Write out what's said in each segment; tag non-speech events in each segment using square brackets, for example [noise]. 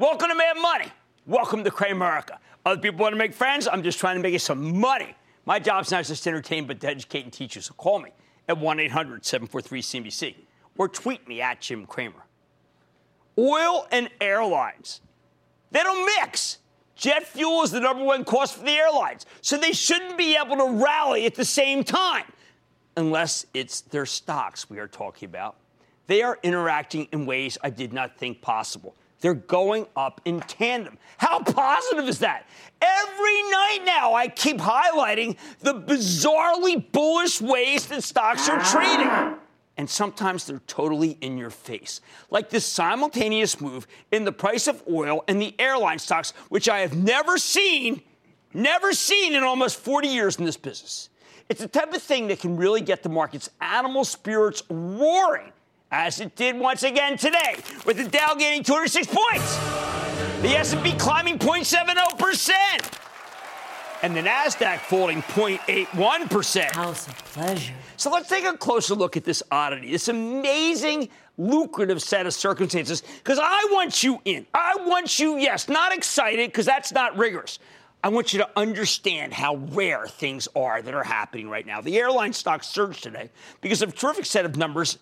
Welcome to Mad Money. Welcome to Cramerica. Other people want to make friends. I'm just trying to make you some money. My job's not just to entertain, but to educate and teach you. So call me at 1 800 743 CNBC or tweet me at Jim Cramer. Oil and airlines, they don't mix. Jet fuel is the number one cost for the airlines, so they shouldn't be able to rally at the same time, unless it's their stocks we are talking about. They are interacting in ways I did not think possible. They're going up in tandem. How positive is that? Every night now, I keep highlighting the bizarrely bullish ways that stocks are trading. And sometimes they're totally in your face. Like this simultaneous move in the price of oil and the airline stocks, which I have never seen, never seen in almost 40 years in this business. It's the type of thing that can really get the market's animal spirits roaring as it did once again today, with the Dow gaining 206 points, the S&P climbing 0.70%, and the Nasdaq falling 0.81%. House of pleasure. So let's take a closer look at this oddity, this amazing, lucrative set of circumstances, because I want you in. I want you, yes, not excited, because that's not rigorous. I want you to understand how rare things are that are happening right now. The airline stock surged today because of a terrific set of numbers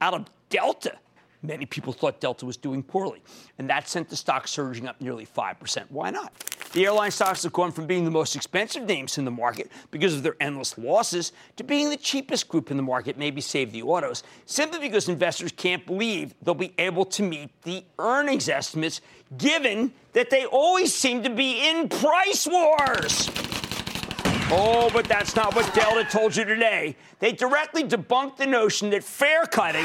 out of Delta. Many people thought Delta was doing poorly, and that sent the stock surging up nearly 5%. Why not? The airline stocks have gone from being the most expensive names in the market because of their endless losses to being the cheapest group in the market, maybe save the autos, simply because investors can't believe they'll be able to meet the earnings estimates given that they always seem to be in price wars. Oh, but that's not what Delta told you today. They directly debunked the notion that fare cutting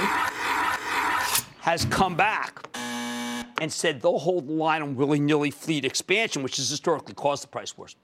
has come back and said they'll hold the line on willy nilly fleet expansion, which has historically caused the price wars.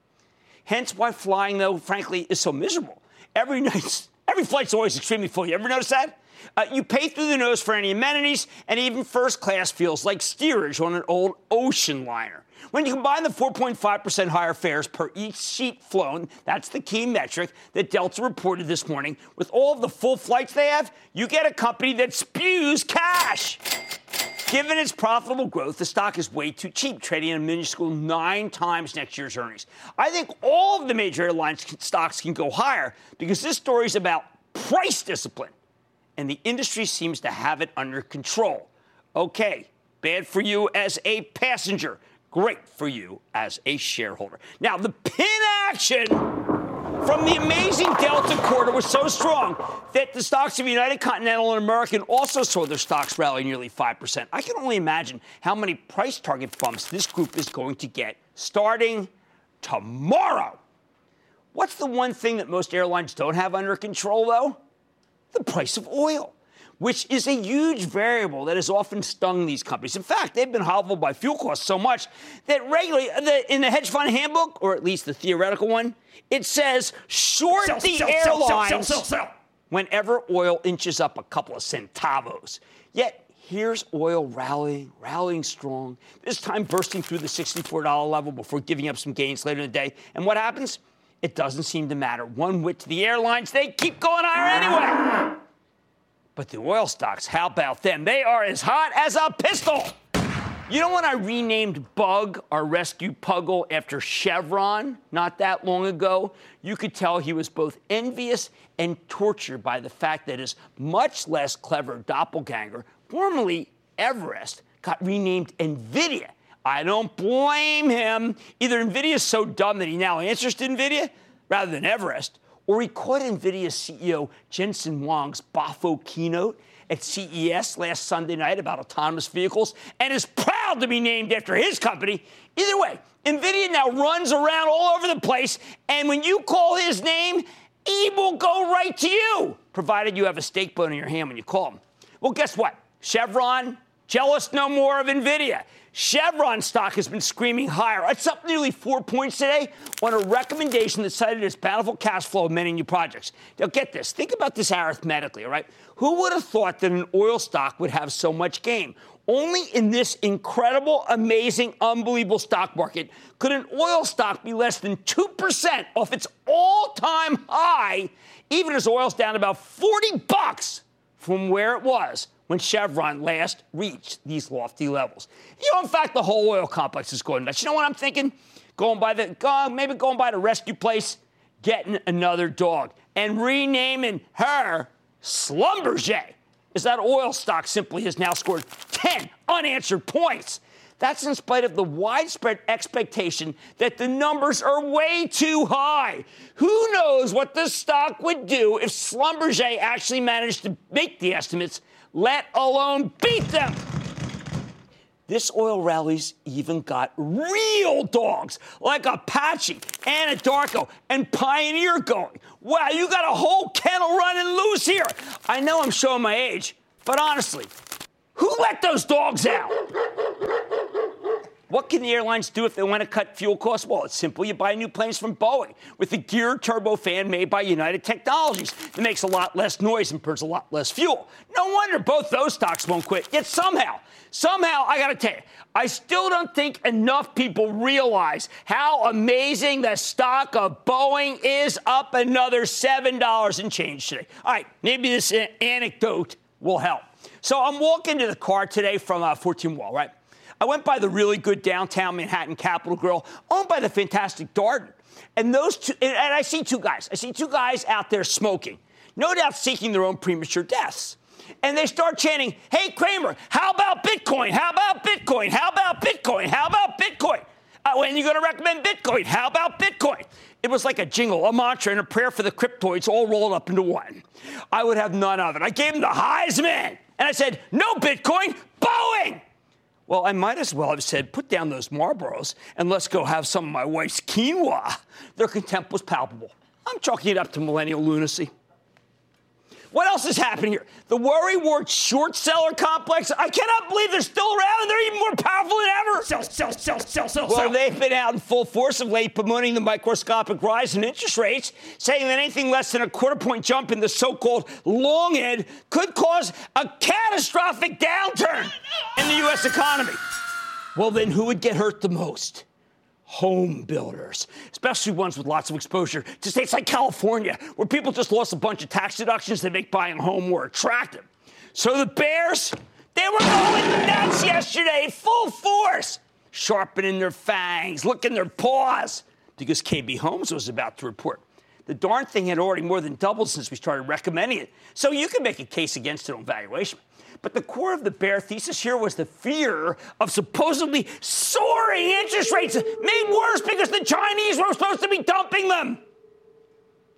Hence why flying, though, frankly, is so miserable. Every night, [laughs] every flight's always extremely full. You ever notice that? Uh, you pay through the nose for any amenities, and even first class feels like steerage on an old ocean liner. When you combine the 4.5% higher fares per each seat flown, that's the key metric that Delta reported this morning, with all of the full flights they have, you get a company that spews cash. Given its profitable growth, the stock is way too cheap, trading at a minuscule nine times next year's earnings. I think all of the major airlines stocks can go higher because this story is about price discipline, and the industry seems to have it under control. Okay, bad for you as a passenger. Great for you as a shareholder. Now, the pin action from the amazing Delta quarter was so strong that the stocks of United Continental and American also saw their stocks rally nearly 5%. I can only imagine how many price target bumps this group is going to get starting tomorrow. What's the one thing that most airlines don't have under control, though? The price of oil which is a huge variable that has often stung these companies. In fact, they've been hobbled by fuel costs so much that regularly, the, in the hedge fund handbook, or at least the theoretical one, it says short Sell, the sell, airlines sell, sell, sell. whenever oil inches up a couple of centavos. Yet here's oil rallying, rallying strong, this time bursting through the $64 level before giving up some gains later in the day. And what happens? It doesn't seem to matter one whit to the airlines. They keep going higher anyway. But the oil stocks, how about them? They are as hot as a pistol. You know when I renamed Bug, our rescue puggle, after Chevron not that long ago? You could tell he was both envious and tortured by the fact that his much less clever doppelganger, formerly Everest, got renamed NVIDIA. I don't blame him. Either NVIDIA is so dumb that he now answers to NVIDIA rather than Everest, Or he NVIDIA CEO Jensen Huang's BAFO keynote at CES last Sunday night about autonomous vehicles and is proud to be named after his company. Either way, NVIDIA now runs around all over the place, and when you call his name, he will go right to you, provided you have a steak bone in your hand when you call him. Well, guess what? Chevron, jealous no more of NVIDIA. Chevron stock has been screaming higher. It's up nearly four points today on a recommendation that cited its bountiful cash flow of many new projects. Now, get this. Think about this arithmetically, all right? Who would have thought that an oil stock would have so much gain? Only in this incredible, amazing, unbelievable stock market could an oil stock be less than 2% off its all-time high, even as oil's down about 40 bucks from where it was when Chevron last reached these lofty levels. You know, in fact, the whole oil complex is going nuts. You know what I'm thinking? Going by the, uh, maybe going by the rescue place, getting another dog, and renaming her Schlumberger. Is that oil stock simply has now scored 10 unanswered points. That's in spite of the widespread expectation that the numbers are way too high. Who knows what the stock would do if Schlumberger actually managed to make the estimates let alone beat them. This oil rally's even got real dogs like Apache, Anadarko, and Pioneer going. Wow, you got a whole kennel running loose here. I know I'm showing my age, but honestly, who let those dogs out? What can the airlines do if they want to cut fuel costs? Well, it's simple. You buy new planes from Boeing with the geared turbofan made by United Technologies. It makes a lot less noise and burns a lot less fuel. No wonder both those stocks won't quit. Yet somehow, somehow, I got to tell you, I still don't think enough people realize how amazing the stock of Boeing is up another $7 and change today. All right, maybe this anecdote will help. So I'm walking to the car today from uh, 14 Wall, right? I went by the really good downtown Manhattan Capital Grille, owned by the fantastic Darden. And those two, and I see two guys. I see two guys out there smoking, no doubt seeking their own premature deaths. And they start chanting, Hey, Cramer, how about Bitcoin? How about Bitcoin? How about Bitcoin? How about Bitcoin? Uh, when are you going to recommend Bitcoin? How about Bitcoin? It was like a jingle, a mantra, and a prayer for the cryptoids all rolled up into one. I would have none of it. I gave them the Heisman. And I said, No Bitcoin, Boeing! Well, I might as well have said, put down those Marlboros and let's go have some of my wife's quinoa. Their contempt was palpable. I'm chalking it up to millennial lunacy. What else is happening here? The worry wart short seller complex. I cannot believe they're still around and they're even more powerful than ever. Sell, sell, sell, sell, sell. Well, sell. they've been out in full force of late, promoting the microscopic rise in interest rates, saying that anything less than a quarter point jump in the so-called long end could cause a catastrophic downturn in the U.S. economy. Well, then who would get hurt the most? Home builders, especially ones with lots of exposure to states like California, where people just lost a bunch of tax deductions that make buying a home more attractive. So the Bears, they were going nuts yesterday, full force, sharpening their fangs, licking their paws, because KB Homes was about to report. The darn thing had already more than doubled since we started recommending it. So you can make a case against it on valuation. But the core of the bear thesis here was the fear of supposedly soaring interest rates, made worse because the Chinese were supposed to be dumping them.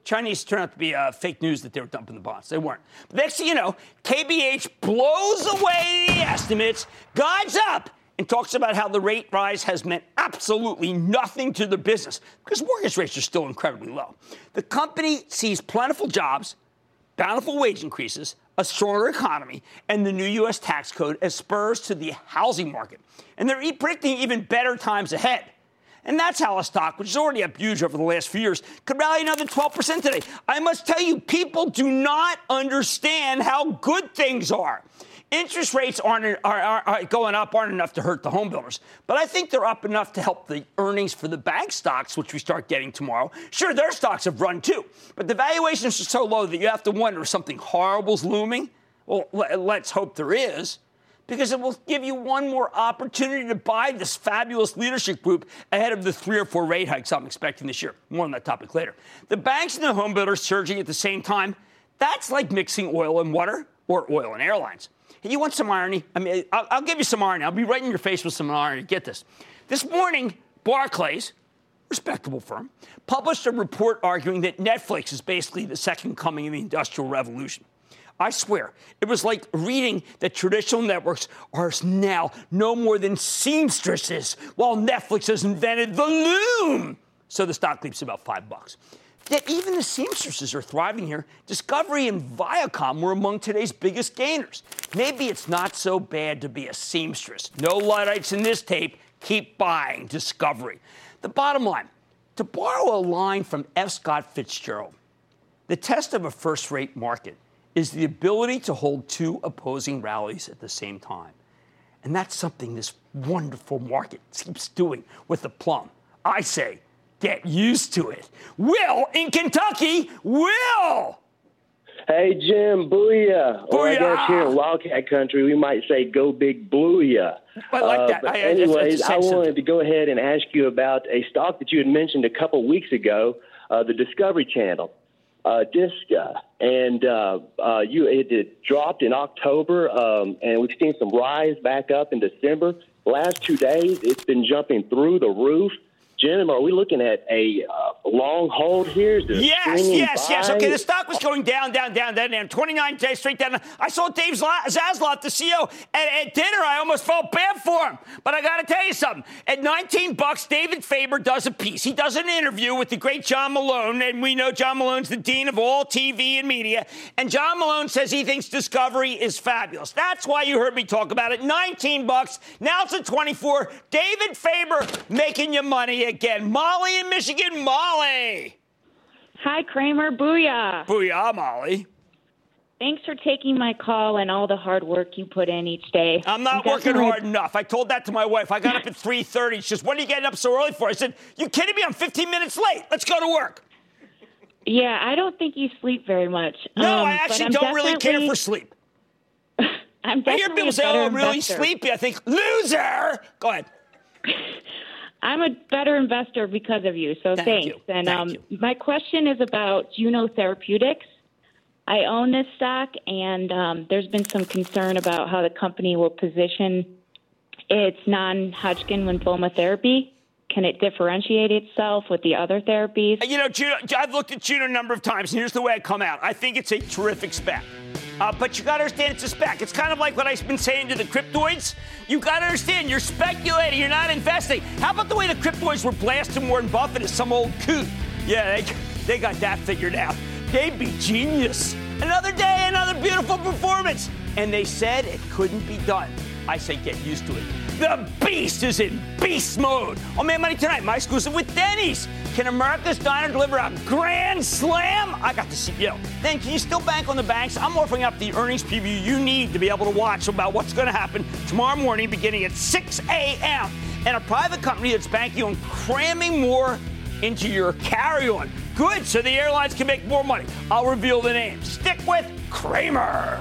Chinese turned out to be uh, fake news that they were dumping the bonds. They weren't. But next thing you know, KBH blows away the estimates, guides up, and talks about how the rate rise has meant absolutely nothing to the business because mortgage rates are still incredibly low. The company sees plentiful jobs, bountiful wage increases, a stronger economy, and the new U.S. tax code as spurs to the housing market. And they're predicting even better times ahead. And that's how a stock, which is already up huge over the last few years, could rally another 12% today. I must tell you, people do not understand how good things are. Interest rates aren't are, are, are, going up aren't enough to hurt the home builders, but I think they're up enough to help the earnings for the bank stocks, which we start getting tomorrow. Sure, their stocks have run too, but the valuations are so low that you have to wonder if something horrible's looming. Well, let's hope there is, because it will give you one more opportunity to buy this fabulous leadership group ahead of the three or four rate hikes I'm expecting this year. More on that topic later. The banks and the home builders surging at the same time. That's like mixing oil and water or oil and airlines. You want some irony? I mean, I'll, I'll, give you some irony. I'll be right in your face with some irony. Get this. This morning, Barclays, respectable firm, published a report arguing that Netflix is basically the second coming of the Industrial Revolution. I swear, it was like reading that traditional networks are now no more than seamstresses, while Netflix has invented the loom. So the stock leaps about five bucks. Yet even the seamstresses are thriving here. Discovery and Viacom were among today's biggest gainers. Maybe it's not so bad to be a seamstress. No Luddites in this tape. Keep buying Discovery. The bottom line to borrow a line from F. Scott Fitzgerald, the test of a first rate market is the ability to hold two opposing rallies at the same time. And that's something this wonderful market keeps doing with the plum. I say, get used to it. Will in Kentucky, Will! Hey, Jim, booyah. booyah. Or I guess here in Wildcat Country, we might say go big blueyah. I like uh, that. But I, anyways, I wanted to go ahead and ask you about a stock that you had mentioned a couple weeks ago, uh, the Discovery Channel, uh, Disca. And uh, uh, you it, it dropped in October, um, and we've seen some rise back up in December. last two days, it's been jumping through the roof. Jim, are we looking at a uh, long hold here? Yes, yes, by? yes. Okay, the stock was going down, down, down, down, down. 29 days straight down. I saw Dave Zaslav, the CEO, at, at, dinner. I almost felt bad for him. But I got to tell you something. At 19 bucks, David Faber does a piece. He does an interview with the great John Malone, and we know John Malone's the dean of all TV and media. And John Malone says he thinks Discovery is fabulous. That's why you heard me talk about it. 19 bucks. Now it's at 24. David Faber making you money again. Molly in Michigan, Molly. Hi, Cramer. Booyah. Booyah, Molly. Thanks for taking my call and all the hard work you put in each day. I'm not I'm working hard enough. I told that to my wife. I got up at [laughs] 3:30. She says, "What are you getting up so early for?" I said, "You kidding me? I'm 15 minutes late. Let's go to work." Yeah, I don't think you sleep very much. No, um, I actually don't really care for sleep. [laughs] I'm definitely I hear people say, "Oh, I'm really investor. sleepy." I think, "Loser." Go ahead. [laughs] I'm a better investor because of you. So Thank thanks. you. And Thank um, you. my question is about Juno Therapeutics. I own this stock, and um, there's been some concern about how the company will position its non-Hodgkin lymphoma therapy. Can it differentiate itself with the other therapies? You know, Juno, I've looked at Juno a number of times, and here's the way I come out. I think it's a terrific spec. Uh, but you got to understand it's a spec. It's kind of like what I've been saying to the cryptoids. You got to understand you're speculating, you're not investing. How about the way the cryptoids were blasting Warren Buffett as some old coot? Yeah, they, they got that figured out. They'd be genius. Another day, another beautiful performance. And they said it couldn't be done. I say get used to it. The beast is in beast mode. Oh, on Mad Money tonight, my exclusive with Denny's. Can America's Diner deliver a grand slam? I got the CEO. Then can you still bank on the banks? I'm offering up the earnings preview you need to be able to watch about what's going to happen tomorrow morning beginning at 6 a.m. And a private company that's banking on cramming more into your carry-on. Good, so the airlines can make more money. I'll reveal the names. Stick with Cramer.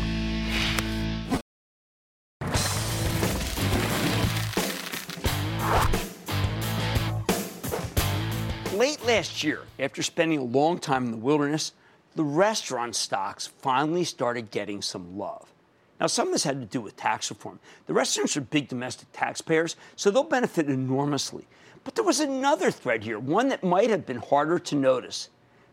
last year, after spending a long time in the wilderness, the restaurant stocks finally started getting some love. Now, some of this had to do with tax reform. The restaurants are big domestic taxpayers, so they'll benefit enormously. But there was another thread here, one that might have been harder to notice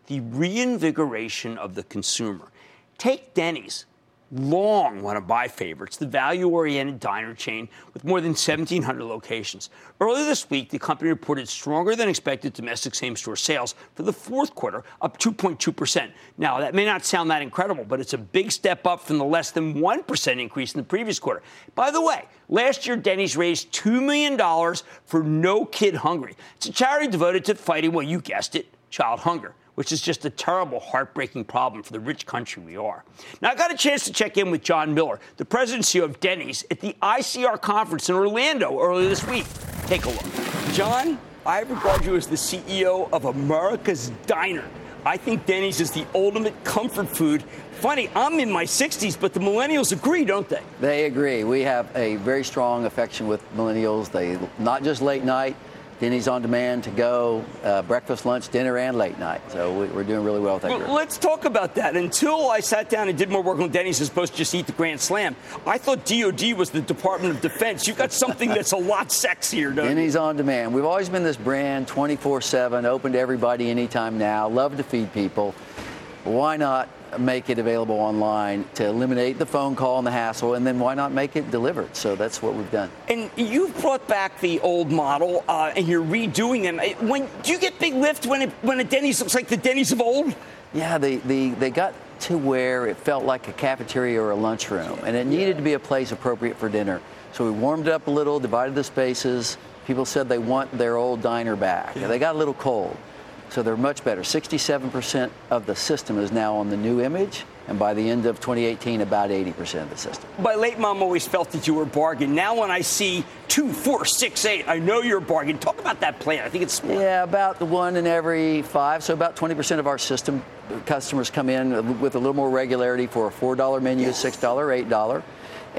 the reinvigoration of the consumer. Take Denny's, long one of my favorites, the value oriented diner chain with more than 1,700 locations. Earlier this week, the company reported stronger than expected domestic same store sales for the fourth quarter, up 2.2%. Now, that may not sound that incredible, but it's a big step up from the less than 1% increase in the previous quarter. By the way, last year, Denny's raised $2 million for No Kid Hungry. It's a charity devoted to fighting, well, you guessed it, child hunger which is just a terrible, heartbreaking problem for the rich country we are. Now, I got a chance to check in with John Miller, the president CEO of Denny's, at the ICR conference in Orlando earlier this week. Take a look. John, I regard you as the CEO of America's Diner. I think Denny's is the ultimate comfort food. Funny, I'm in my 60s, but the millennials agree, don't they? They agree. We have a very strong affection with millennials. They not just late night, Denny's on demand to go, uh, breakfast, lunch, dinner, and late night. So we, are doing really well with that. Well, let's talk about that. Until I sat down and did more work on Denny's as opposed to just eat the Grand Slam, I thought DOD was the Department of Defense. You've got something that's a lot sexier, don't Denny's on demand. We've always been this brand 24 7, open to everybody anytime now, love to feed people. Why not make it available online to eliminate the phone call and the hassle, and then why not make it delivered? So that's what we've done. And you've brought back the old model, uh, and you're redoing them. When do you get big lift when it, when a Denny's looks like the Denny's of old? Yeah, they, they, they got to where it felt like a cafeteria or a lunchroom, and it needed to be a place appropriate for dinner. So we warmed it up a little, divided the spaces. People said they want their old diner back. Yeah. They got a little cold. So they're much better. 67% of the system is now on the new image, and by the end of 2018, about 80% of the system. My late mom always felt that you were bargain. Now, when I see two, four, six, eight, I know you're a bargain. Talk about that plan. I think it's smart. Yeah, about the one in every five. So about 20% of our system customers come in with a little more regularity for a $4 menu, yes. $6, $8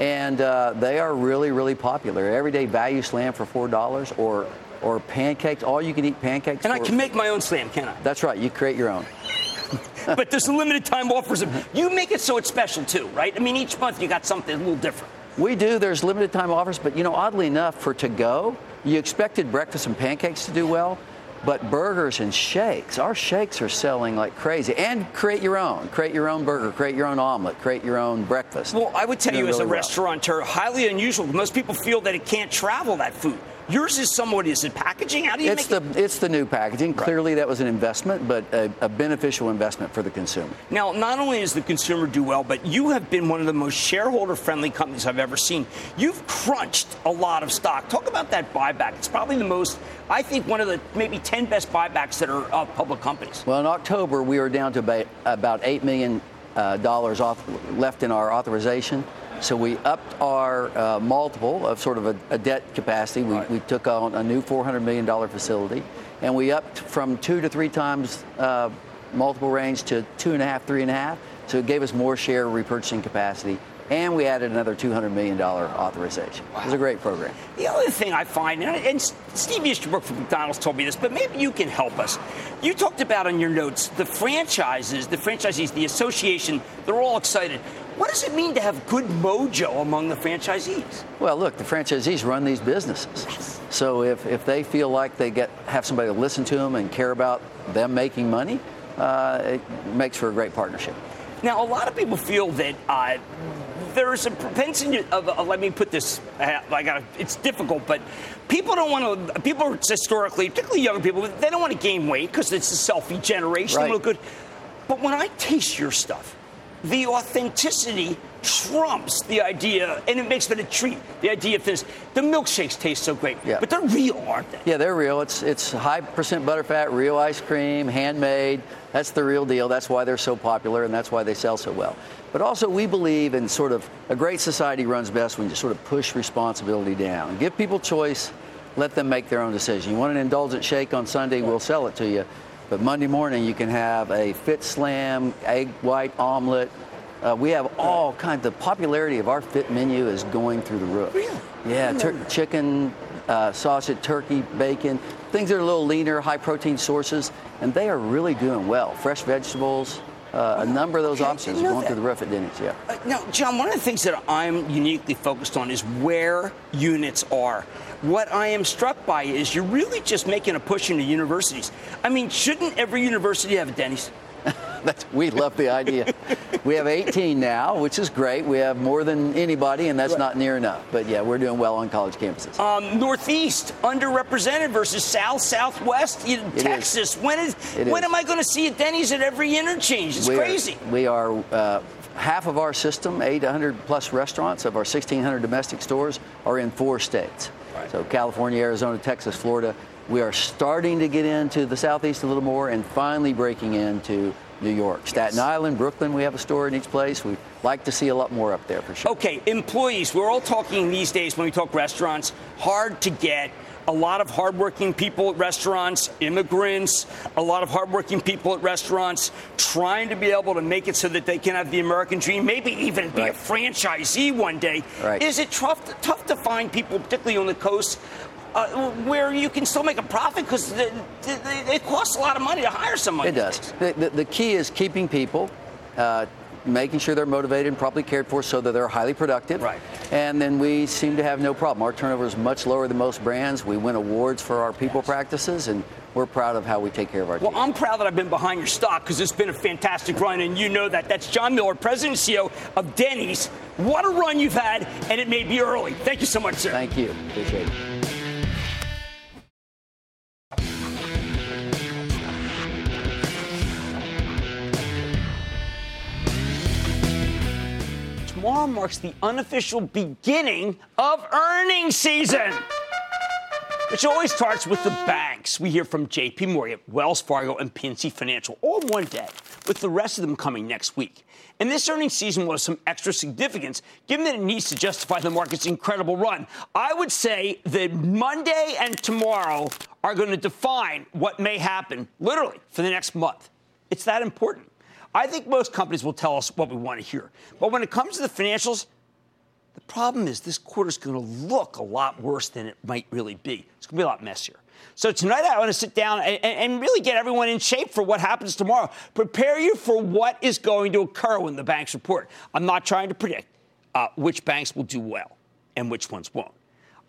and uh, they are really, really popular. Everyday value slam for four dollars, or or pancakes. All you can eat pancakes. And for, I can make my own slam, can I? That's right. You create your own. [laughs] but there's limited time offers. You make it so it's special too, right? I mean, each month you got something a little different. We do. There's limited time offers, but you know, oddly enough, for to go, you expected breakfast and pancakes to do well. But burgers and shakes, our shakes are selling like crazy. And create your own. Create your own burger, create your own omelet, create your own breakfast. Well, I would tell you, as a well. restaurateur, highly unusual. Most people feel that it can't travel that food. Yours is somewhat is it packaging? How do you it's the it? it's the new packaging. Right. Clearly, that was an investment, but a, a, beneficial investment for the consumer. Now, not only does the consumer do well, but you have been one of the most shareholder-friendly companies I've ever seen. You've crunched a lot of stock. Talk about that buyback. It's probably the most, I think, one of the maybe 10 best buybacks that are of public companies. Well, in October, we were down to about, about eight million uh, dollars off left in our authorization. So we upped our uh, multiple of sort of a, a debt capacity. We, right. we, took on a new $400 million facility, and we upped from two to three times uh, multiple range to two and a half, three and a half. So it gave us more share repurchasing capacity. And we added another $200 million authorization. Wow. It was a great program. The other thing I find, and Steve Easterbrook from McDonald's told me this, but maybe you can help us. You talked about on your notes the franchises, the franchisees, the association, they're all excited. What does it mean to have good mojo among the franchisees? Well, look, the franchisees run these businesses. Yes. So if, if they feel like they get have somebody to listen to them and care about them making money, uh, it makes for a great partnership. Now, a lot of people feel that uh, there's a propensity of, uh, let me put this, uh, I got it's difficult, but people don't want to, people historically, particularly younger people, they don't want to gain weight because it's a selfie generation. Right. look good. But when I taste your stuff, the authenticity trumps the idea, and it makes it a treat. The idea of this, the milkshakes taste so great, yeah. but they're real, aren't they? Yeah, they're real. It's it's high percent butterfat, real ice cream, handmade. That's the real deal. That's why they're so popular, and that's why they sell so well. But also, we believe in sort of a great society runs best when you sort of push responsibility down, give people choice, let them make their own decision. You want an indulgent shake on Sunday, we'll sell it to you. But Monday morning, you can have a fit slam, egg white omelet. Uh, we have all kinds. The popularity of our fit menu is going through the roof. Really? Yeah, tur- chicken, uh, sausage, turkey, bacon, things that are a little leaner, high protein sources, and they are really doing well. Fresh vegetables. Uh, a number of those options going through the roof at Denny's, yeah. Uh, now, John, one of the things that I'm uniquely focused on is where units are. What I am struck by is you're really just making a push into universities. I mean, shouldn't every university have a Denny's? We love the idea. we have 18 now, which is great. We have more than anybody, and that's right. not near enough. But yeah, we're doing well on college campuses. Um, Northeast underrepresented versus South, Southwest, you know, Texas. Is. When is it when is. am I going to see a Denny's at every interchange? It's we crazy. Are, we are. Uh, half of our system, 800 plus restaurants of our 1,600 domestic stores, are in four states. Right. So California, Arizona, Texas, Florida. We are starting to get into the southeast a little more and finally breaking into New York. Staten Island, Brooklyn, we have a store in each place. We like to see a lot more up there for sure. Okay, employees. We're all talking these days when we talk restaurants, hard to get. a lot of hardworking people at restaurants, immigrants, a lot of hardworking people at restaurants trying to be able to make it so that they can have the American dream, maybe even be right. a franchisee one day. Right. Is it tough, tough to find people, particularly on the coast, uh, where you can still make a profit because it costs a lot of money to hire someone. It does. The, the, the, key is keeping people. Uh, making sure they're motivated and properly cared for so that they're highly productive. Right. And then we seem to have no problem. Our turnover is much lower than most brands. We win awards for our people yes. practices, and we're proud of how we take care of our well. Well, I'm proud that I've been behind your stock because it's been a fantastic run, and you know that. That's John Miller, President and CEO of Denny's. What a run you've had, and it may be early. Thank you so much, sir. Thank you. Appreciate it. Marks the unofficial beginning of earnings season. Which always starts with the banks. We hear from JP Morgan, Wells Fargo, and PNC Financial all in one day, with the rest of them coming next week. And this earnings season will have some extra significance given that it needs to justify the market's incredible run. I would say that Monday and tomorrow are going to define what may happen literally for the next month. It's that important. I think most companies will tell us what we want to hear. But when it comes to the financials, the problem is this quarter is going to look a lot worse than it might really be. It's going to be a lot messier. So tonight I want to sit down and, and, really get everyone in shape for what happens tomorrow. Prepare you for what is going to occur when the banks report. I'm not trying to predict uh, which banks will do well and which ones won't.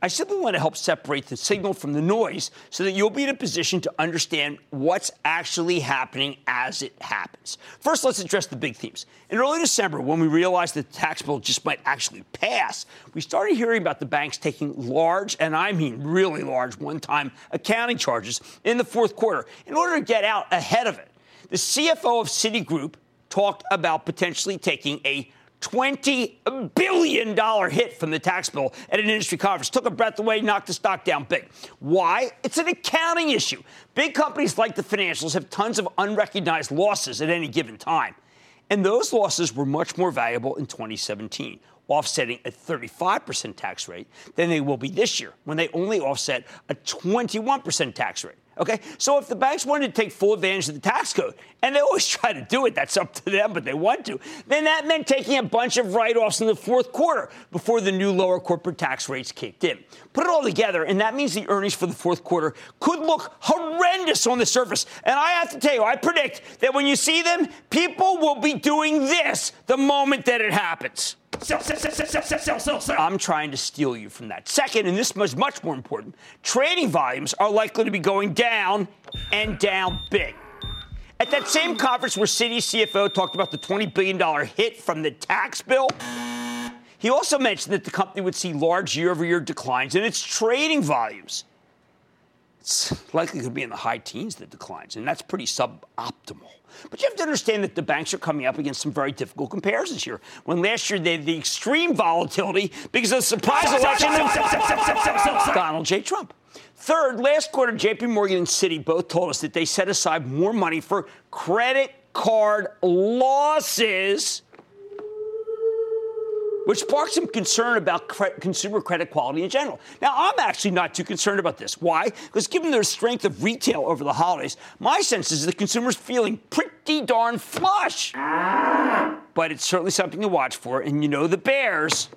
I simply want to help separate the signal from the noise so that you'll be in a position to understand what's actually happening as it happens. First, let's address the big themes. In early December, when we realized the tax bill just might actually pass, we started hearing about the banks taking large, and I mean really large, one time accounting charges in the fourth quarter in order to get out ahead of it. The CFO of Citigroup talked about potentially taking a $20 billion hit from the tax bill at an industry conference. Took a breath away, knocked the stock down big. Why? It's an accounting issue. Big companies like the financials have tons of unrecognized losses at any given time. And those losses were much more valuable in 2017, offsetting a 35% tax rate than they will be this year when they only offset a 21% tax rate. Okay, so if the banks wanted to take full advantage of the tax code, and they always [laughs] try to do it, that's up to them, but they want to, then that meant taking a bunch of write offs in the fourth quarter before the new lower corporate tax rates kicked in. Put it all together, and that means the earnings for the fourth quarter could look horrendous on the surface. And I have to tell you, I predict that when you see them, people will be doing this the moment that it happens. Sell, sell, sell, sell, sell, I'm trying to steal you from that. Second, and this is much more important, trading volumes are likely to be going down and down big. At that same conference where Citi CFO talked about the $20 billion hit from the tax bill, he also mentioned that the company would see large year over year declines in its trading volumes. It's likely to be in the high teens, that declines, and that's pretty suboptimal. But you have to understand that the banks are coming up against some very difficult comparisons here. When last year they had the extreme volatility because of the surprise election of Donald J. Trump. Third, last quarter, JP Morgan and Citi both told us that they set aside more money for credit card losses which sparked some concern about cre- consumer credit quality in general. Now, I'm actually not too concerned about this. Why? Because given the strength of retail over the holidays, my sense is the consumer's feeling pretty darn flush. But it's certainly something to watch for, and you know the Bears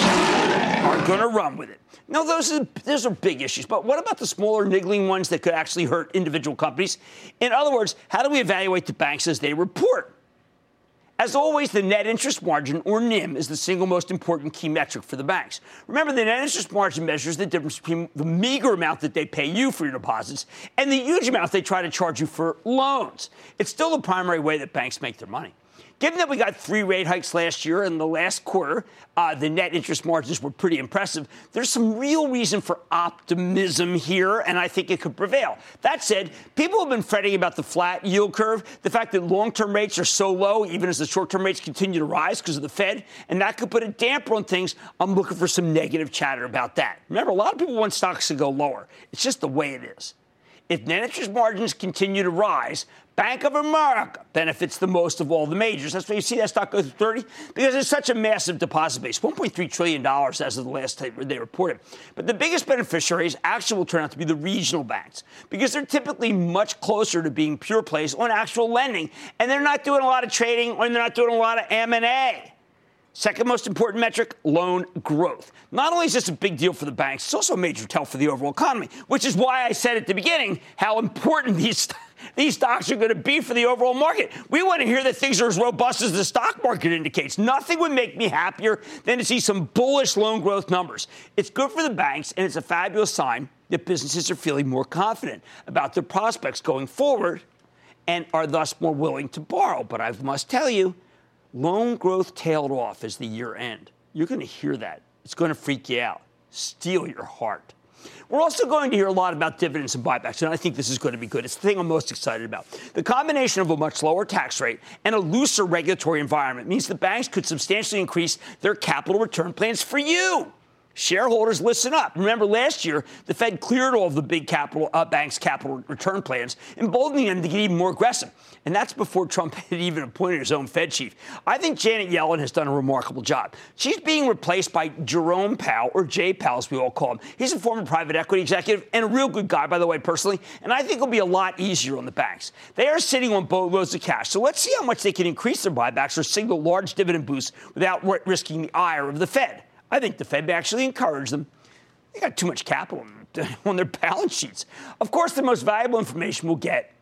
are going to run with it. Now, those are, those are big issues, but what about the smaller, niggling ones that could actually hurt individual companies? In other words, how do we evaluate the banks as they report? As always, the net interest margin, or NIM, is the single most important key metric for the banks. Remember, the net interest margin measures the difference between the meager amount that they pay you for your deposits and the huge amount they try to charge you for loans. It's still the primary way that banks make their money. Given that we got three rate hikes last year and the last quarter, uh, the net interest margins were pretty impressive. There's some real reason for optimism here, and I think it could prevail. That said, people have been fretting about the flat yield curve, the fact that long term rates are so low, even as the short term rates continue to rise because of the Fed, and that could put a damper on things. I'm looking for some negative chatter about that. Remember, a lot of people want stocks to go lower. It's just the way it is. If net interest margins continue to rise, Bank of America benefits the most of all the majors. That's why you see that stock go to 30 because it's such a massive deposit base, 1.3 trillion dollars as of the last time they reported. But the biggest beneficiaries actually will turn out to be the regional banks because they're typically much closer to being pure plays on actual lending, and they're not doing a lot of trading or they're not doing a lot of M&A. Second most important metric, loan growth. Not only is this a big deal for the banks, it's also a major tell for the overall economy, which is why I said at the beginning how important [laughs] these these stocks are going to be for the overall market. We want to hear that things are as robust as the stock market indicates. Nothing would make me happier than to see some bullish loan growth numbers. It's good for the banks, and it's a fabulous sign that businesses are feeling more confident about their prospects going forward and are thus more willing to borrow. But I must tell you, loan growth tailed off as the year end. You're going to hear that. It's going to freak you out, steal your heart. We're also going to hear a lot about dividends and buybacks, and I think this is going to be good. It's the thing I'm most excited about. The combination of a much lower tax rate and a looser regulatory environment means the banks could substantially increase their capital return plans for you. Shareholders, listen up. Remember, last year, the Fed cleared all of the big capital uh, banks' capital return plans, emboldening them to get even more aggressive. And that's before Trump [laughs] had even appointed his own Fed chief. I think Janet Yellen has done a remarkable job. She's being replaced by Jerome Powell, or Jay Powell, as we all call him. He's a former private equity executive and a real good guy, by the way, personally. And I think it'll be a lot easier on the banks. They are sitting on boatloads of cash. So let's see how much they can increase their buybacks or signal large dividend boosts without risking the ire of the Fed. I think the Fed actually encouraged them. They got too much capital [laughs] on their balance sheets. Of course, the most valuable information we'll get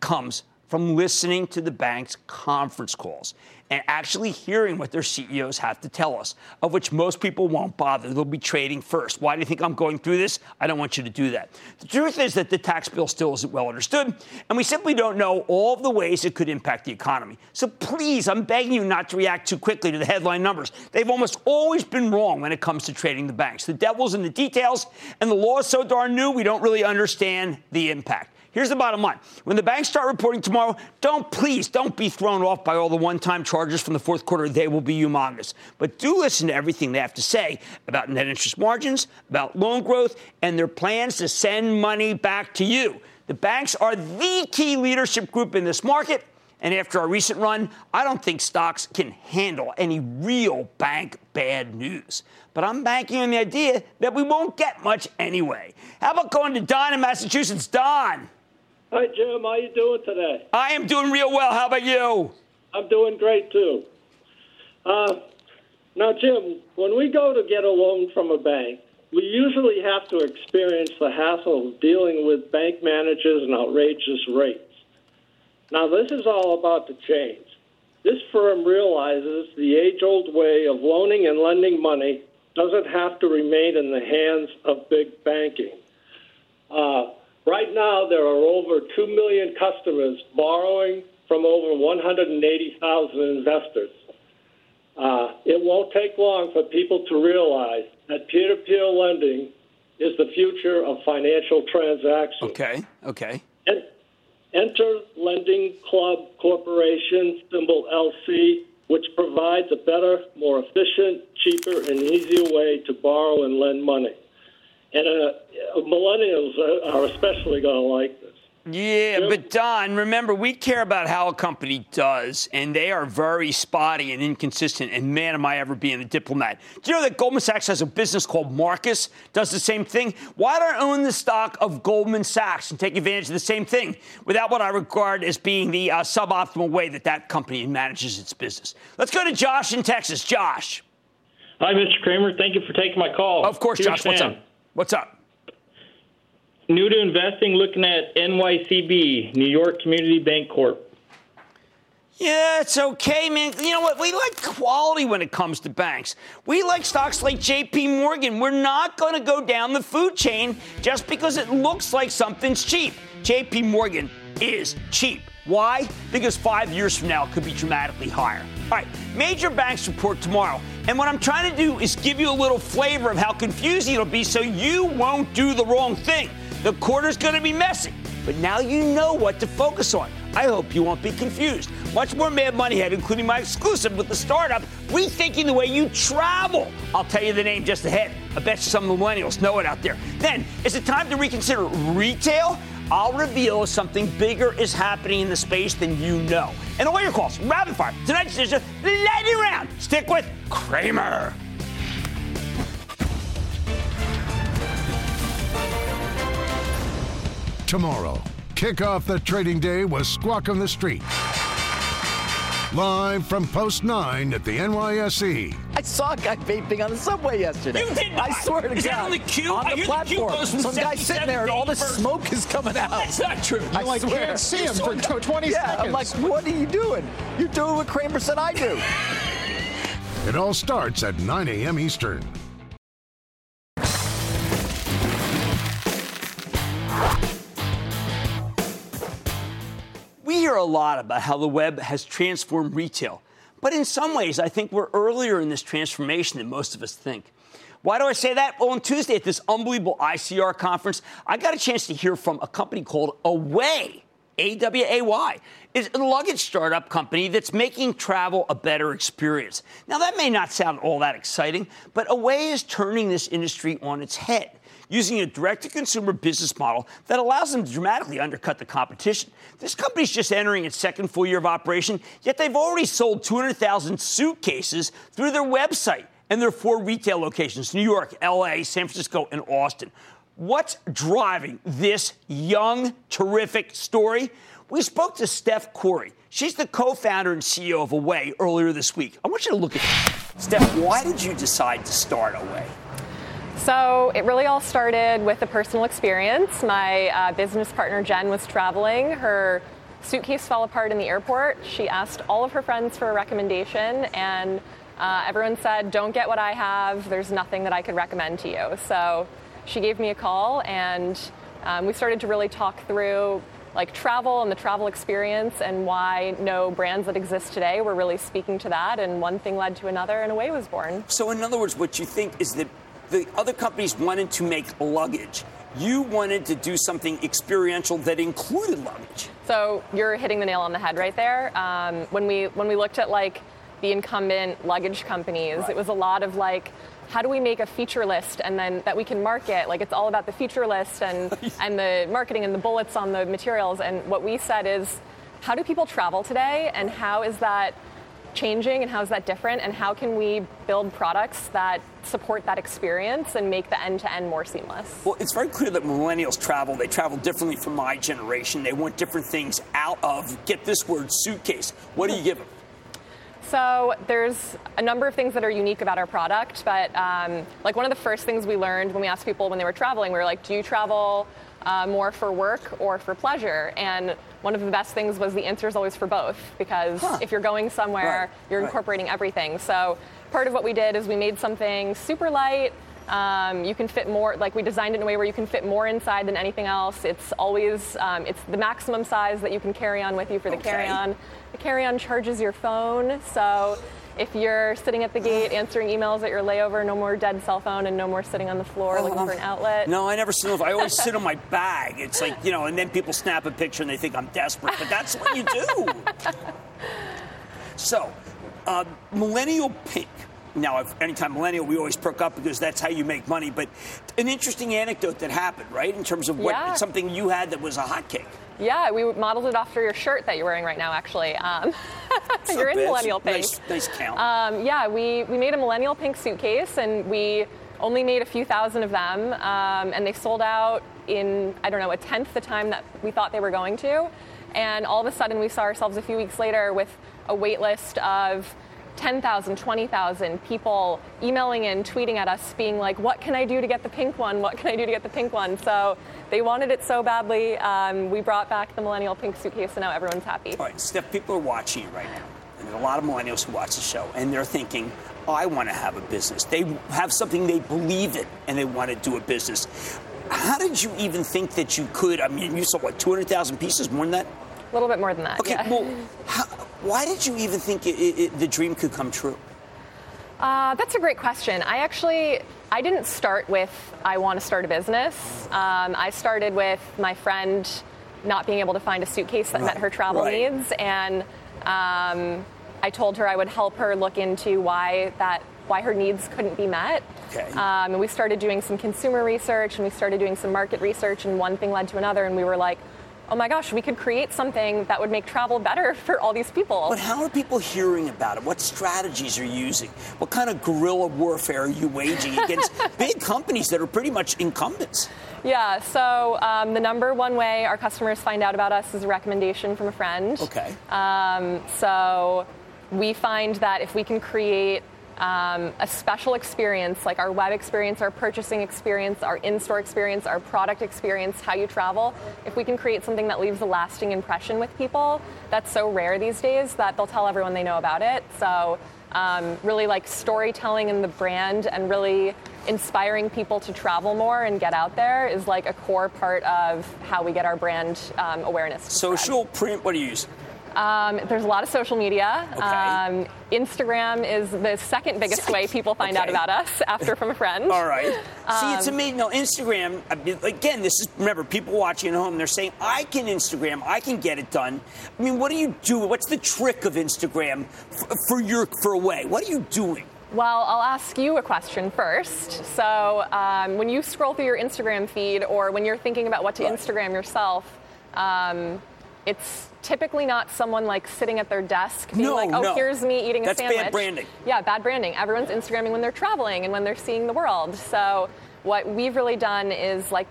comes from listening to the bank's conference calls and actually hearing what their CEOs have to tell us, of which most people won't bother. They'll be trading first. Why do you think I'm going through this? I don't want you to do that. The truth is that the tax bill still isn't well understood, and we simply don't know all of the ways it could impact the economy. So please, I'm begging you not to react too quickly to the headline numbers. They've almost always been wrong when it comes to trading the banks. The devil's in the details, and the law is so darn new, we don't really understand the impact. Here's the bottom line. When the banks start reporting tomorrow, don't please don't be thrown off by all the one-time charges from the fourth quarter. They will be humongous. But do listen to everything they have to say about net interest margins, about loan growth, and their plans to send money back to you. The banks are the key leadership group in this market. And after our recent run, I don't think stocks can handle any real bank bad news. But I'm banking on the idea that we won't get much anyway. How about going to Don in Massachusetts? Don. Hi, Jim. How are you doing today? I am doing real well. How about you? I'm doing great too. Uh, now, Jim, when we go to get a loan from a bank, we usually have to experience the hassle of dealing with bank managers and outrageous rates. Now, this is all about to change. This firm realizes the age old way of loaning and lending money doesn't have to remain in the hands of big banking. Uh, Right now, there are over 2 million customers borrowing from over 180,000 investors. Uh, it won't take long for people to realize that peer to peer lending is the future of financial transactions. Okay, okay. En- enter Lending Club Corporation, symbol LC, which provides a better, more efficient, cheaper, and easier way to borrow and lend money. And uh, millennials are especially going to like this. Yeah, but Don, remember, we care about how a company does, and they are very spotty and inconsistent. And man, am I ever being a diplomat. Do you know that Goldman Sachs has a business called Marcus, does the same thing? Why don't I own the stock of Goldman Sachs and take advantage of the same thing without what I regard as being the uh, suboptimal way that that company manages its business? Let's go to Josh in Texas. Josh. Hi, Mr. Cramer. Thank you for taking my call. Of course, Huge Josh. Fan. What's up? What's up? New to investing, looking at NYCB, New York Community Bank Corp. Yeah, it's okay, man. You know what? We like quality when it comes to banks. We like stocks like JP Morgan. We're not going to go down the food chain just because it looks like something's cheap. JP Morgan is cheap. Why? Because five years from now, it could be dramatically higher. All right, major banks report tomorrow. And what I'm trying to do is give you a little flavor of how confusing it'll be so you won't do the wrong thing. The quarter's going to be messy, but now you know what to focus on. I hope you won't be confused. Much more Mad Money ahead, including my exclusive with the startup, Rethinking the Way You Travel. I'll tell you the name just ahead. I bet some millennials know it out there. Then, is it time to reconsider retail? I'll reveal something bigger is happening in the space than you know. And all your calls, rapid fire. Tonight's edition, lightning round. Stick with Cramer. Tomorrow, kick off the trading day with Squawk on the Street. Live from Post 9 at the NYSE. I saw a guy vaping on the subway yesterday. You did not. I swear to Is that God. on the queue? On I the hear the platform. goes from Some guy sitting there and all this smoke is coming out. That's not true. I like, swear. can't see him for tw- 20 yeah, seconds. I'm like, what are you doing? You're doing what Cramer said I do. It all starts at 9 a.m. Eastern. A lot about how the web has transformed retail, but in some ways, I think we're earlier in this transformation than most of us think. Why do I say that? Well, on Tuesday at this unbelievable ICR conference, I got a chance to hear from a company called Away, A W A Y. It's a luggage startup company that's making travel a better experience. Now, that may not sound all that exciting, but Away is turning this industry on its head using a direct to consumer business model that allows them to dramatically undercut the competition. This company's just entering its second full year of operation, yet they've already sold 200,000 suitcases through their website and their four retail locations New York, LA, San Francisco, and Austin. What's driving this young, terrific story? We spoke to Steph Korey. She's the co founder and CEO of Away earlier this week. I want you to look at this. Steph, why did you decide to start Away? So it really all started with a personal experience. My uh, business partner Jen was traveling. Her suitcase fell apart in the airport. She asked all of her friends for a recommendation, and uh, everyone said, Don't get what I have. There's nothing that I could recommend to you. So she gave me a call, and um, we started to really talk through like travel and the travel experience and why no brands that exist today were really speaking to that and one thing led to another and away was born So, in other words, what you think is that the other companies wanted to make luggage. You wanted to do something experiential that included luggage. So you're hitting the nail on the head right there. Um, when we when we looked at like the incumbent luggage companies, Right. it was a lot of like, how do we make a feature list and then that we can market? Like it's all about the feature list and [laughs] and the marketing and the bullets on the materials. And what we said is, how do people travel today, and how is that changing and how is that different and how can we build products that support that experience and make the end to end more seamless Well, it's very clear that millennials travel. They travel differently from my generation. They want different things out of, get this word, suitcase. What do you give them? So there's a number of things that are unique about our product, but um, like one of the first things we learned when we asked people when they were traveling, we were like, "Do you travel uh, more for work or for pleasure?" And one of the best things was the answer is always for both, because if you're going somewhere, Right, you're right. incorporating everything. So part of what we did is we made something super light. Um, you can fit more, like we designed it in a way where you can fit more inside than anything else. It's always, um, it's the maximum size that you can carry on with you for the Okay. carry-on. The carry-on charges your phone, so if you're sitting at the gate answering emails at your layover, no more dead cell phone and no more sitting on the floor looking for an outlet. No, I never sit. I always sit on my [laughs] bag. It's like you know, and then people snap a picture and they think I'm desperate, but that's what you do. [laughs] so, uh, millennial pink. Now, if anytime millennial, we always perk up because that's how you make money. But an interesting anecdote that happened, right? In terms of what Yeah. something you had that was a hotcake. Yeah, we modeled it after your shirt that you're wearing right now, actually. Um, [laughs] you're in millennial pink. Nice, nice count. Um, yeah, we, we made a millennial pink suitcase and we only made a few thousand of them um, and they sold out in, I don't know, a tenth the time that we thought they were going to. And all of a sudden we saw ourselves a few weeks later with a wait list of 10,000, 20,000 people emailing in, tweeting at us, being like, what can I do to get the pink one? What can I do to get the pink one? So they wanted it so badly. Um, we brought back the millennial pink suitcase and now everyone's happy. All right, Steph, people are watching you right now. And there are a lot of millennials who watch the show, and they're thinking, I want to have a business. They have something they believe in, and they want to do a business. How did you even think that you could? I mean, you sold, what, 200,000 pieces, more than that? A little bit more than that. Okay, yeah. well, how, why did you even think it, it, the dream could come true? Uh, that's a great question. I actually I didn't start with I want to start a business. Um, I started with my friend not being able to find a suitcase that Right, met her travel right. needs. And um, I told her I would help her look into why that why her needs couldn't be met. Okay. Um, and we started doing some consumer research and we started doing some market research, and one thing led to another, and we were like, oh my gosh, we could create something that would make travel better [laughs] for all these people. But how are people hearing about it? What strategies are you using? What kind of guerrilla warfare are you waging against [laughs] big companies that are pretty much incumbents? Yeah, so um, the number one way our customers find out about us is a recommendation from a friend. Okay. Um, so we find that if we can create um, a special experience, like our web experience, our purchasing experience, our in store experience, our product experience, how you travel, if we can create something that leaves a lasting impression with people, that's so rare these days that they'll tell everyone they know about it. So, um, really like storytelling in the brand and really inspiring people to travel more and get out there is like a core part of how we get our brand um, awareness. Social, print, what do you use? Um, there's a lot of social media. Okay. Um, Instagram is the second biggest way people find out about us [laughs] after from a friend. All right. See, it's Um, amazing. No, Instagram, again, this is, remember, people watching at home, they're saying, I can Instagram, I can get it done. I mean, what do you do? What's the trick of Instagram for, for your, for Away? What are you doing? Well, I'll ask you a question first. So, um, when you scroll through your Instagram feed or when you're thinking about what to Right. Instagram yourself, um, it's typically not someone like sitting at their desk being No, like, oh, no. here's me eating That's a bad sandwich. branding. Yeah, bad branding. Everyone's Instagramming when they're traveling and when they're seeing the world. So, what we've really done is like,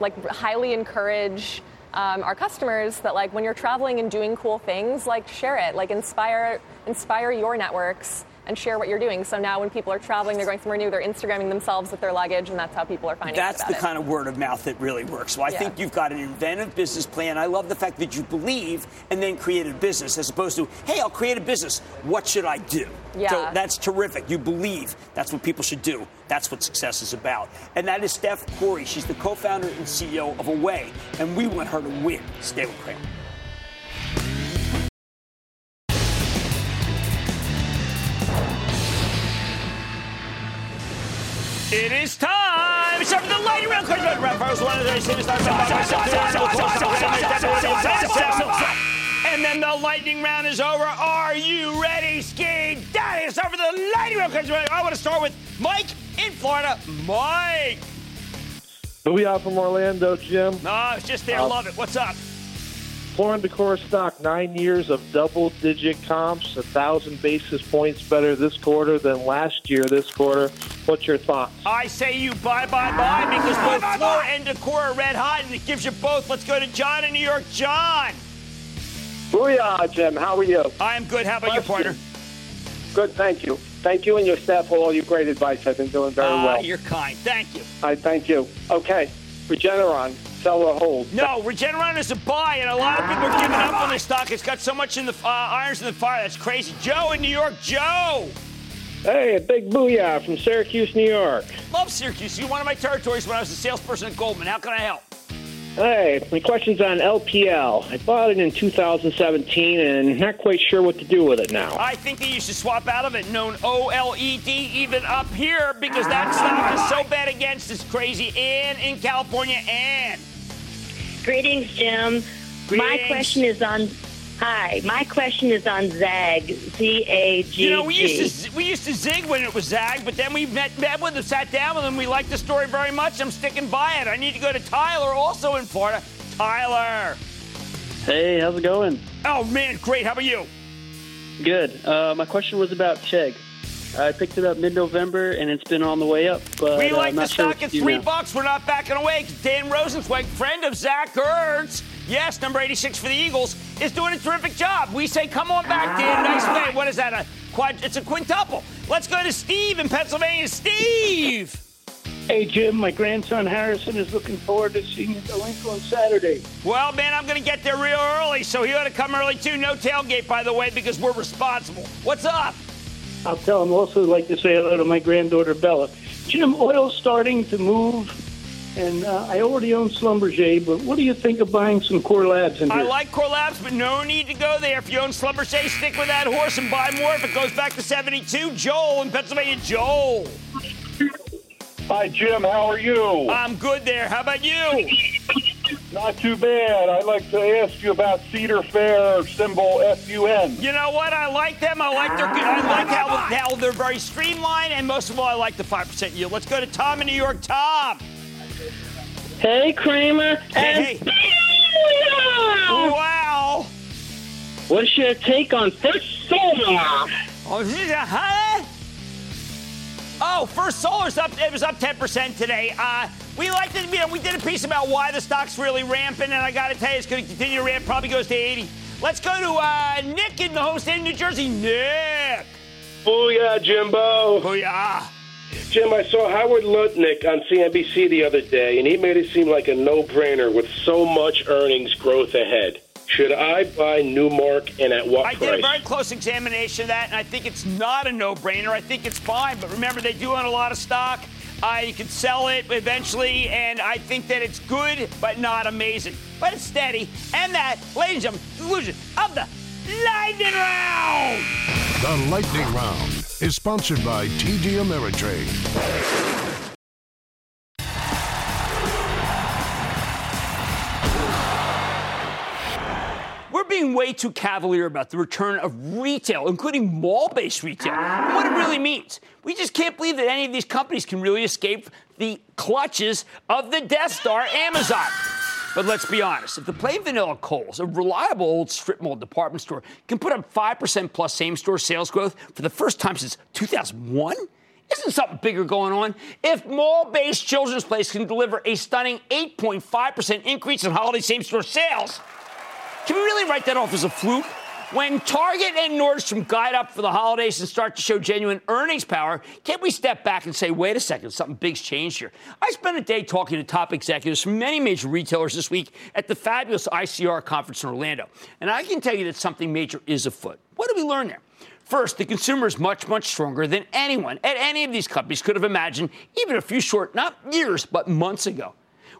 like highly encourage um, our customers that like when you're traveling and doing cool things, like share it, like inspire inspire your networks and share what you're doing. So now when people are traveling, they're going somewhere new, they're Instagramming themselves with their luggage, and that's how people are finding That's the about kind of word of mouth that really works. So I Yeah. think you've got an inventive business plan. I love the fact that you believe and then create a business as opposed to, hey, I'll create a business. What should I do? Yeah. So that's terrific. You believe. That's what people should do. That's what success is about. And that is Steph Korey. She's the co founder and CEO of Away. And we want her to win. Stay with Cramer. It is time. It's time for the lightning round. Quick, round. First one, they say to And then the lightning round is over. Are you ready, Ski Daddy? It's time for the lightning round. Quick. I want to start with Mike in Florida. Mike. We Booyah from Orlando, Jim. No, it's just there. Uh, Love it. What's up? Floor Decor stock, nine years of double digit comps, a thousand basis points better this quarter than last year this quarter. What's your thoughts? I say you bye, bye, bye, because both floor and decor are red hot, and it gives you both. Let's go to John in New York. John. Booyah, Jim. How are you? I am good. How about you, partner? Good, thank you. Thank you and your staff for all your great advice. I've been doing very Ah, well. You're kind. Thank you. I thank you. Okay, Regeneron, sell or hold. No, Regeneron is a buy, and a lot of people are giving up on this stock. It's got so much in the uh, irons in the fire. That's crazy. Joe in New York. Joe. Hey, a big booyah from Syracuse, New York. Love Syracuse. You one of my territories when I was a salesperson at Goldman. How can I help? Hey, my question's on LPL. I bought it in 2017 and not quite sure what to do with it now. I think that you should swap out of it, known OLED, even up here, because that stock is so bad against. It's crazy. And in California, and Greetings, Jim. My question is on. Hi, my question is on ZAG. Z A G. You know, we used to we used to zig when it was Zag, but then we met, met with them, sat down with them. We liked the story very much. I'm sticking by it. I need to go to Tyler, also in Florida. Tyler. Hey, how's it going? Oh man, great. How about you? Good. Uh, my question was about Chegg. I picked it up mid-November, and it's been on the way up. But we uh, like I'm the not sure stock at three now. bucks. We're not backing away. 'cause Dan Rosenzweig, friend of Zach Ertz, yes, number 86 for the Eagles, is doing a terrific job. We say, come on back, Dan. Nice play. What is that? A quad? It's a quintuple. Let's go to Steve in Pennsylvania. Steve. Hey, Jim, my grandson Harrison is looking forward to seeing you at the Linc on Saturday. Well, man, I'm going to get there real early, so he ought to come early too. No tailgate, by the way, because we're responsible. What's up? I'll tell him also like to say hello to my granddaughter Bella. Jim, oil's starting to move, and uh, I already own Schlumberger, but what do you think of buying some Core Labs in here? I like Core Labs, but no need to go there. If you own Schlumberger, stick with that horse and buy more if it goes back to 72. Joel in Pennsylvania. Joel. Hi, Jim. How are you? I'm good there. How about you? Not too bad. I'd like to ask you about Cedar Fair symbol FUN. You know what? I like them. I like their. I like how, how they're very streamlined, and most of all, I like the five percent yield. Let's go to Tom in New York. Tom. Hey, Cramer. Hey, hey. Wow. What's your take on First Solar? Oh, huh? Oh, First Solar's up. It was up 10% today. Uh, we liked it. you know, we did a piece about why the stock's really ramping, and I got to tell you, it's going to continue to ramp. Probably goes to 80. Let's go to uh, Nick in the home state of New Jersey. Nick. Booyah, Jimbo. Booyah. Jim, I saw Howard Lutnick on CNBC the other day, and he made it seem like a no-brainer with so much earnings growth ahead. Should I buy Newmark and at what I price? I did a very close examination of that, and I think it's not a no-brainer. I think it's fine, but remember, they do own a lot of stock. Uh, you can sell it eventually, and I think that it's good, but not amazing. But it's steady. And that, ladies and gentlemen, conclusion of the Lightning Round. The Lightning Round is sponsored by TD Ameritrade. We're being way too cavalier about the return of retail, including mall based retail, and what it really means. We just can't believe that any of these companies can really escape the clutches of the Death Star, Amazon. But let's be honest, if the plain vanilla Kohl's, a reliable old strip mall department store, can put up 5% plus same store sales growth for the first time since 2001, isn't something bigger going on? If mall based Children's Place can deliver a stunning 8.5% increase in holiday same store sales, can we really write that off as a fluke? When Target and Nordstrom guide up for the holidays and start to show genuine earnings power, can't we step back and say, wait a second, something big's changed here? I spent a day talking to top executives from many major retailers this week at the fabulous ICR conference in Orlando. And I can tell you that something major is afoot. What did we learn there? First, the consumer is much, much stronger than anyone at any of these companies could have imagined, even a few short, not years, but months ago.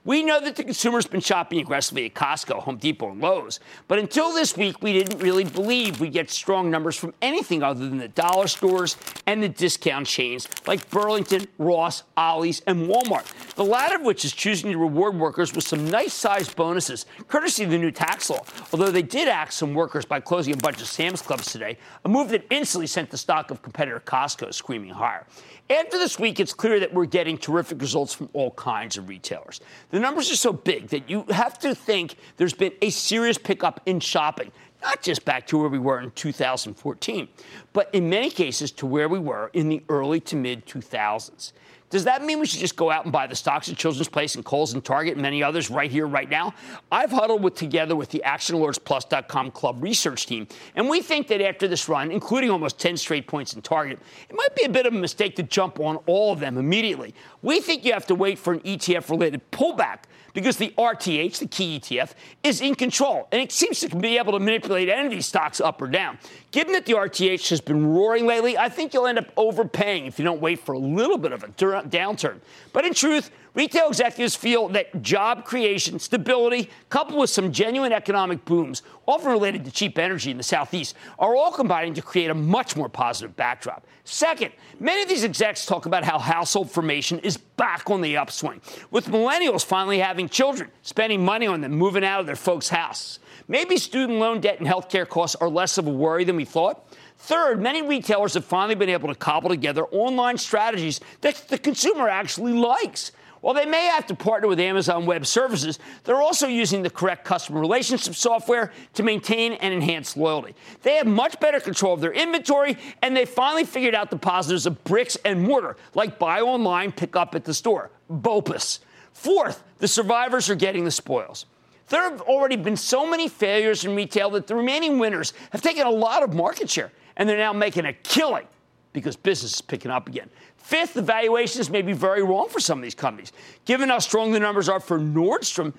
We know that the consumer's been shopping aggressively at Costco, Home Depot, and Lowe's. But until this week, we didn't really believe we'd get strong numbers from anything other than the dollar stores and the discount chains like Burlington, Ross, Ollie's, and Walmart. The latter of which is choosing to reward workers with some nice sized bonuses, courtesy of the new tax law. Although they did axe some workers by closing a bunch of Sam's Clubs today, a move that instantly sent the stock of competitor Costco screaming higher. After this week, it's clear that we're getting terrific results from all kinds of retailers. The numbers are so big that you have to think there's been a serious pickup in shopping, not just back to where we were in 2014, but in many cases to where we were in the early to mid 2000s. Does that mean we should just go out and buy the stocks at Children's Place and Kohl's and Target and many others right here, right now? I've huddled with together with the ActionAlertsPlus.com Club research team, and we think that after this run, including almost 10 straight points in Target, it might be a bit of a mistake to jump on all of them immediately. We think you have to wait for an ETF-related pullback because the RTH, the key ETF, is in control, and it seems to be able to manipulate any of these stocks up or down. Given that the RTH has been roaring lately, I think you'll end up overpaying if you don't wait for a little bit of a downturn. But in truth, retail executives feel that job creation, stability, coupled with some genuine economic booms, often related to cheap energy in the Southeast, are all combining to create a much more positive backdrop. Second, many of these execs talk about how household formation is back on the upswing, with millennials finally having children, spending money on them, moving out of their folks' houses. Maybe student loan debt and healthcare costs are less of a worry than we thought. Third, many retailers have finally been able to cobble together online strategies that the consumer actually likes. While they may have to partner with Amazon Web Services, they're also using the correct customer relationship software to maintain and enhance loyalty. They have much better control of their inventory, and they finally figured out the positives of bricks and mortar, like buy online, pick up at the store, BOPUS. Fourth, the survivors are getting the spoils. There have already been so many failures in retail that the remaining winners have taken a lot of market share, and they're now making a killing because business is picking up again. Fifth, the valuations may be very wrong for some of these companies. Given how strong the numbers are for Nordstrom,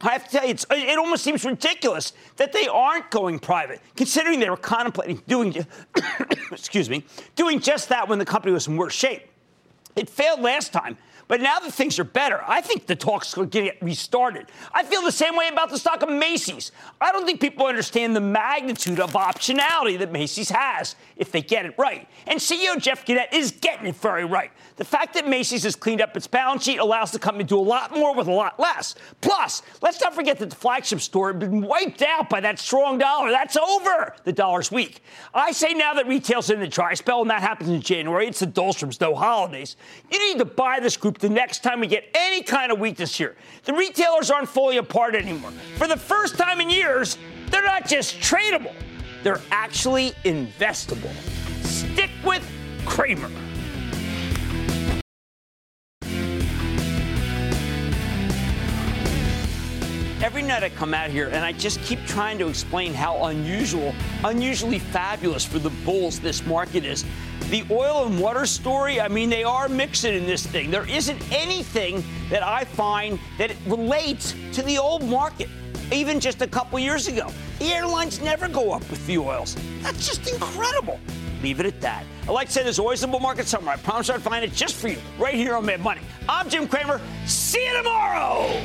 I have to tell you, it almost seems ridiculous that they aren't going private, considering they were contemplating doing, [coughs] excuse me, doing just that when the company was in worse shape. It failed last time, But now that things are better, I think the talks are get restarted. I feel the same way about the stock of Macy's. I don't think people understand the magnitude of optionality that Macy's has if they get it right. And CEO Jeff Gennette is getting it very right. The fact that Macy's has cleaned up its balance sheet allows the company to do a lot more with a lot less. Plus, let's not forget that the flagship store had been wiped out by that strong dollar. That's over. The dollar's weak. I say now that retail's in the dry spell, and that happens in January, it's the Dolstrom's, no holidays. You need to buy this group the next time we get any kind of weakness here. The retailers aren't fully apart anymore. For the first time in years, they're not just tradable, they're actually investable. Stick with Cramer. Every night I come out here and I just keep trying to explain how unusual, unusually fabulous for the bulls this market is. The oil and water story, I mean, they are mixing in this thing. There isn't anything that I find that relates to the old market, even just a couple years ago. The airlines never go up with the oils. That's just incredible. Leave it at that. I like to say there's always a bull market somewhere. I promise I'd find it just for you, right here on Mad Money. I'm Jim Cramer. See you tomorrow.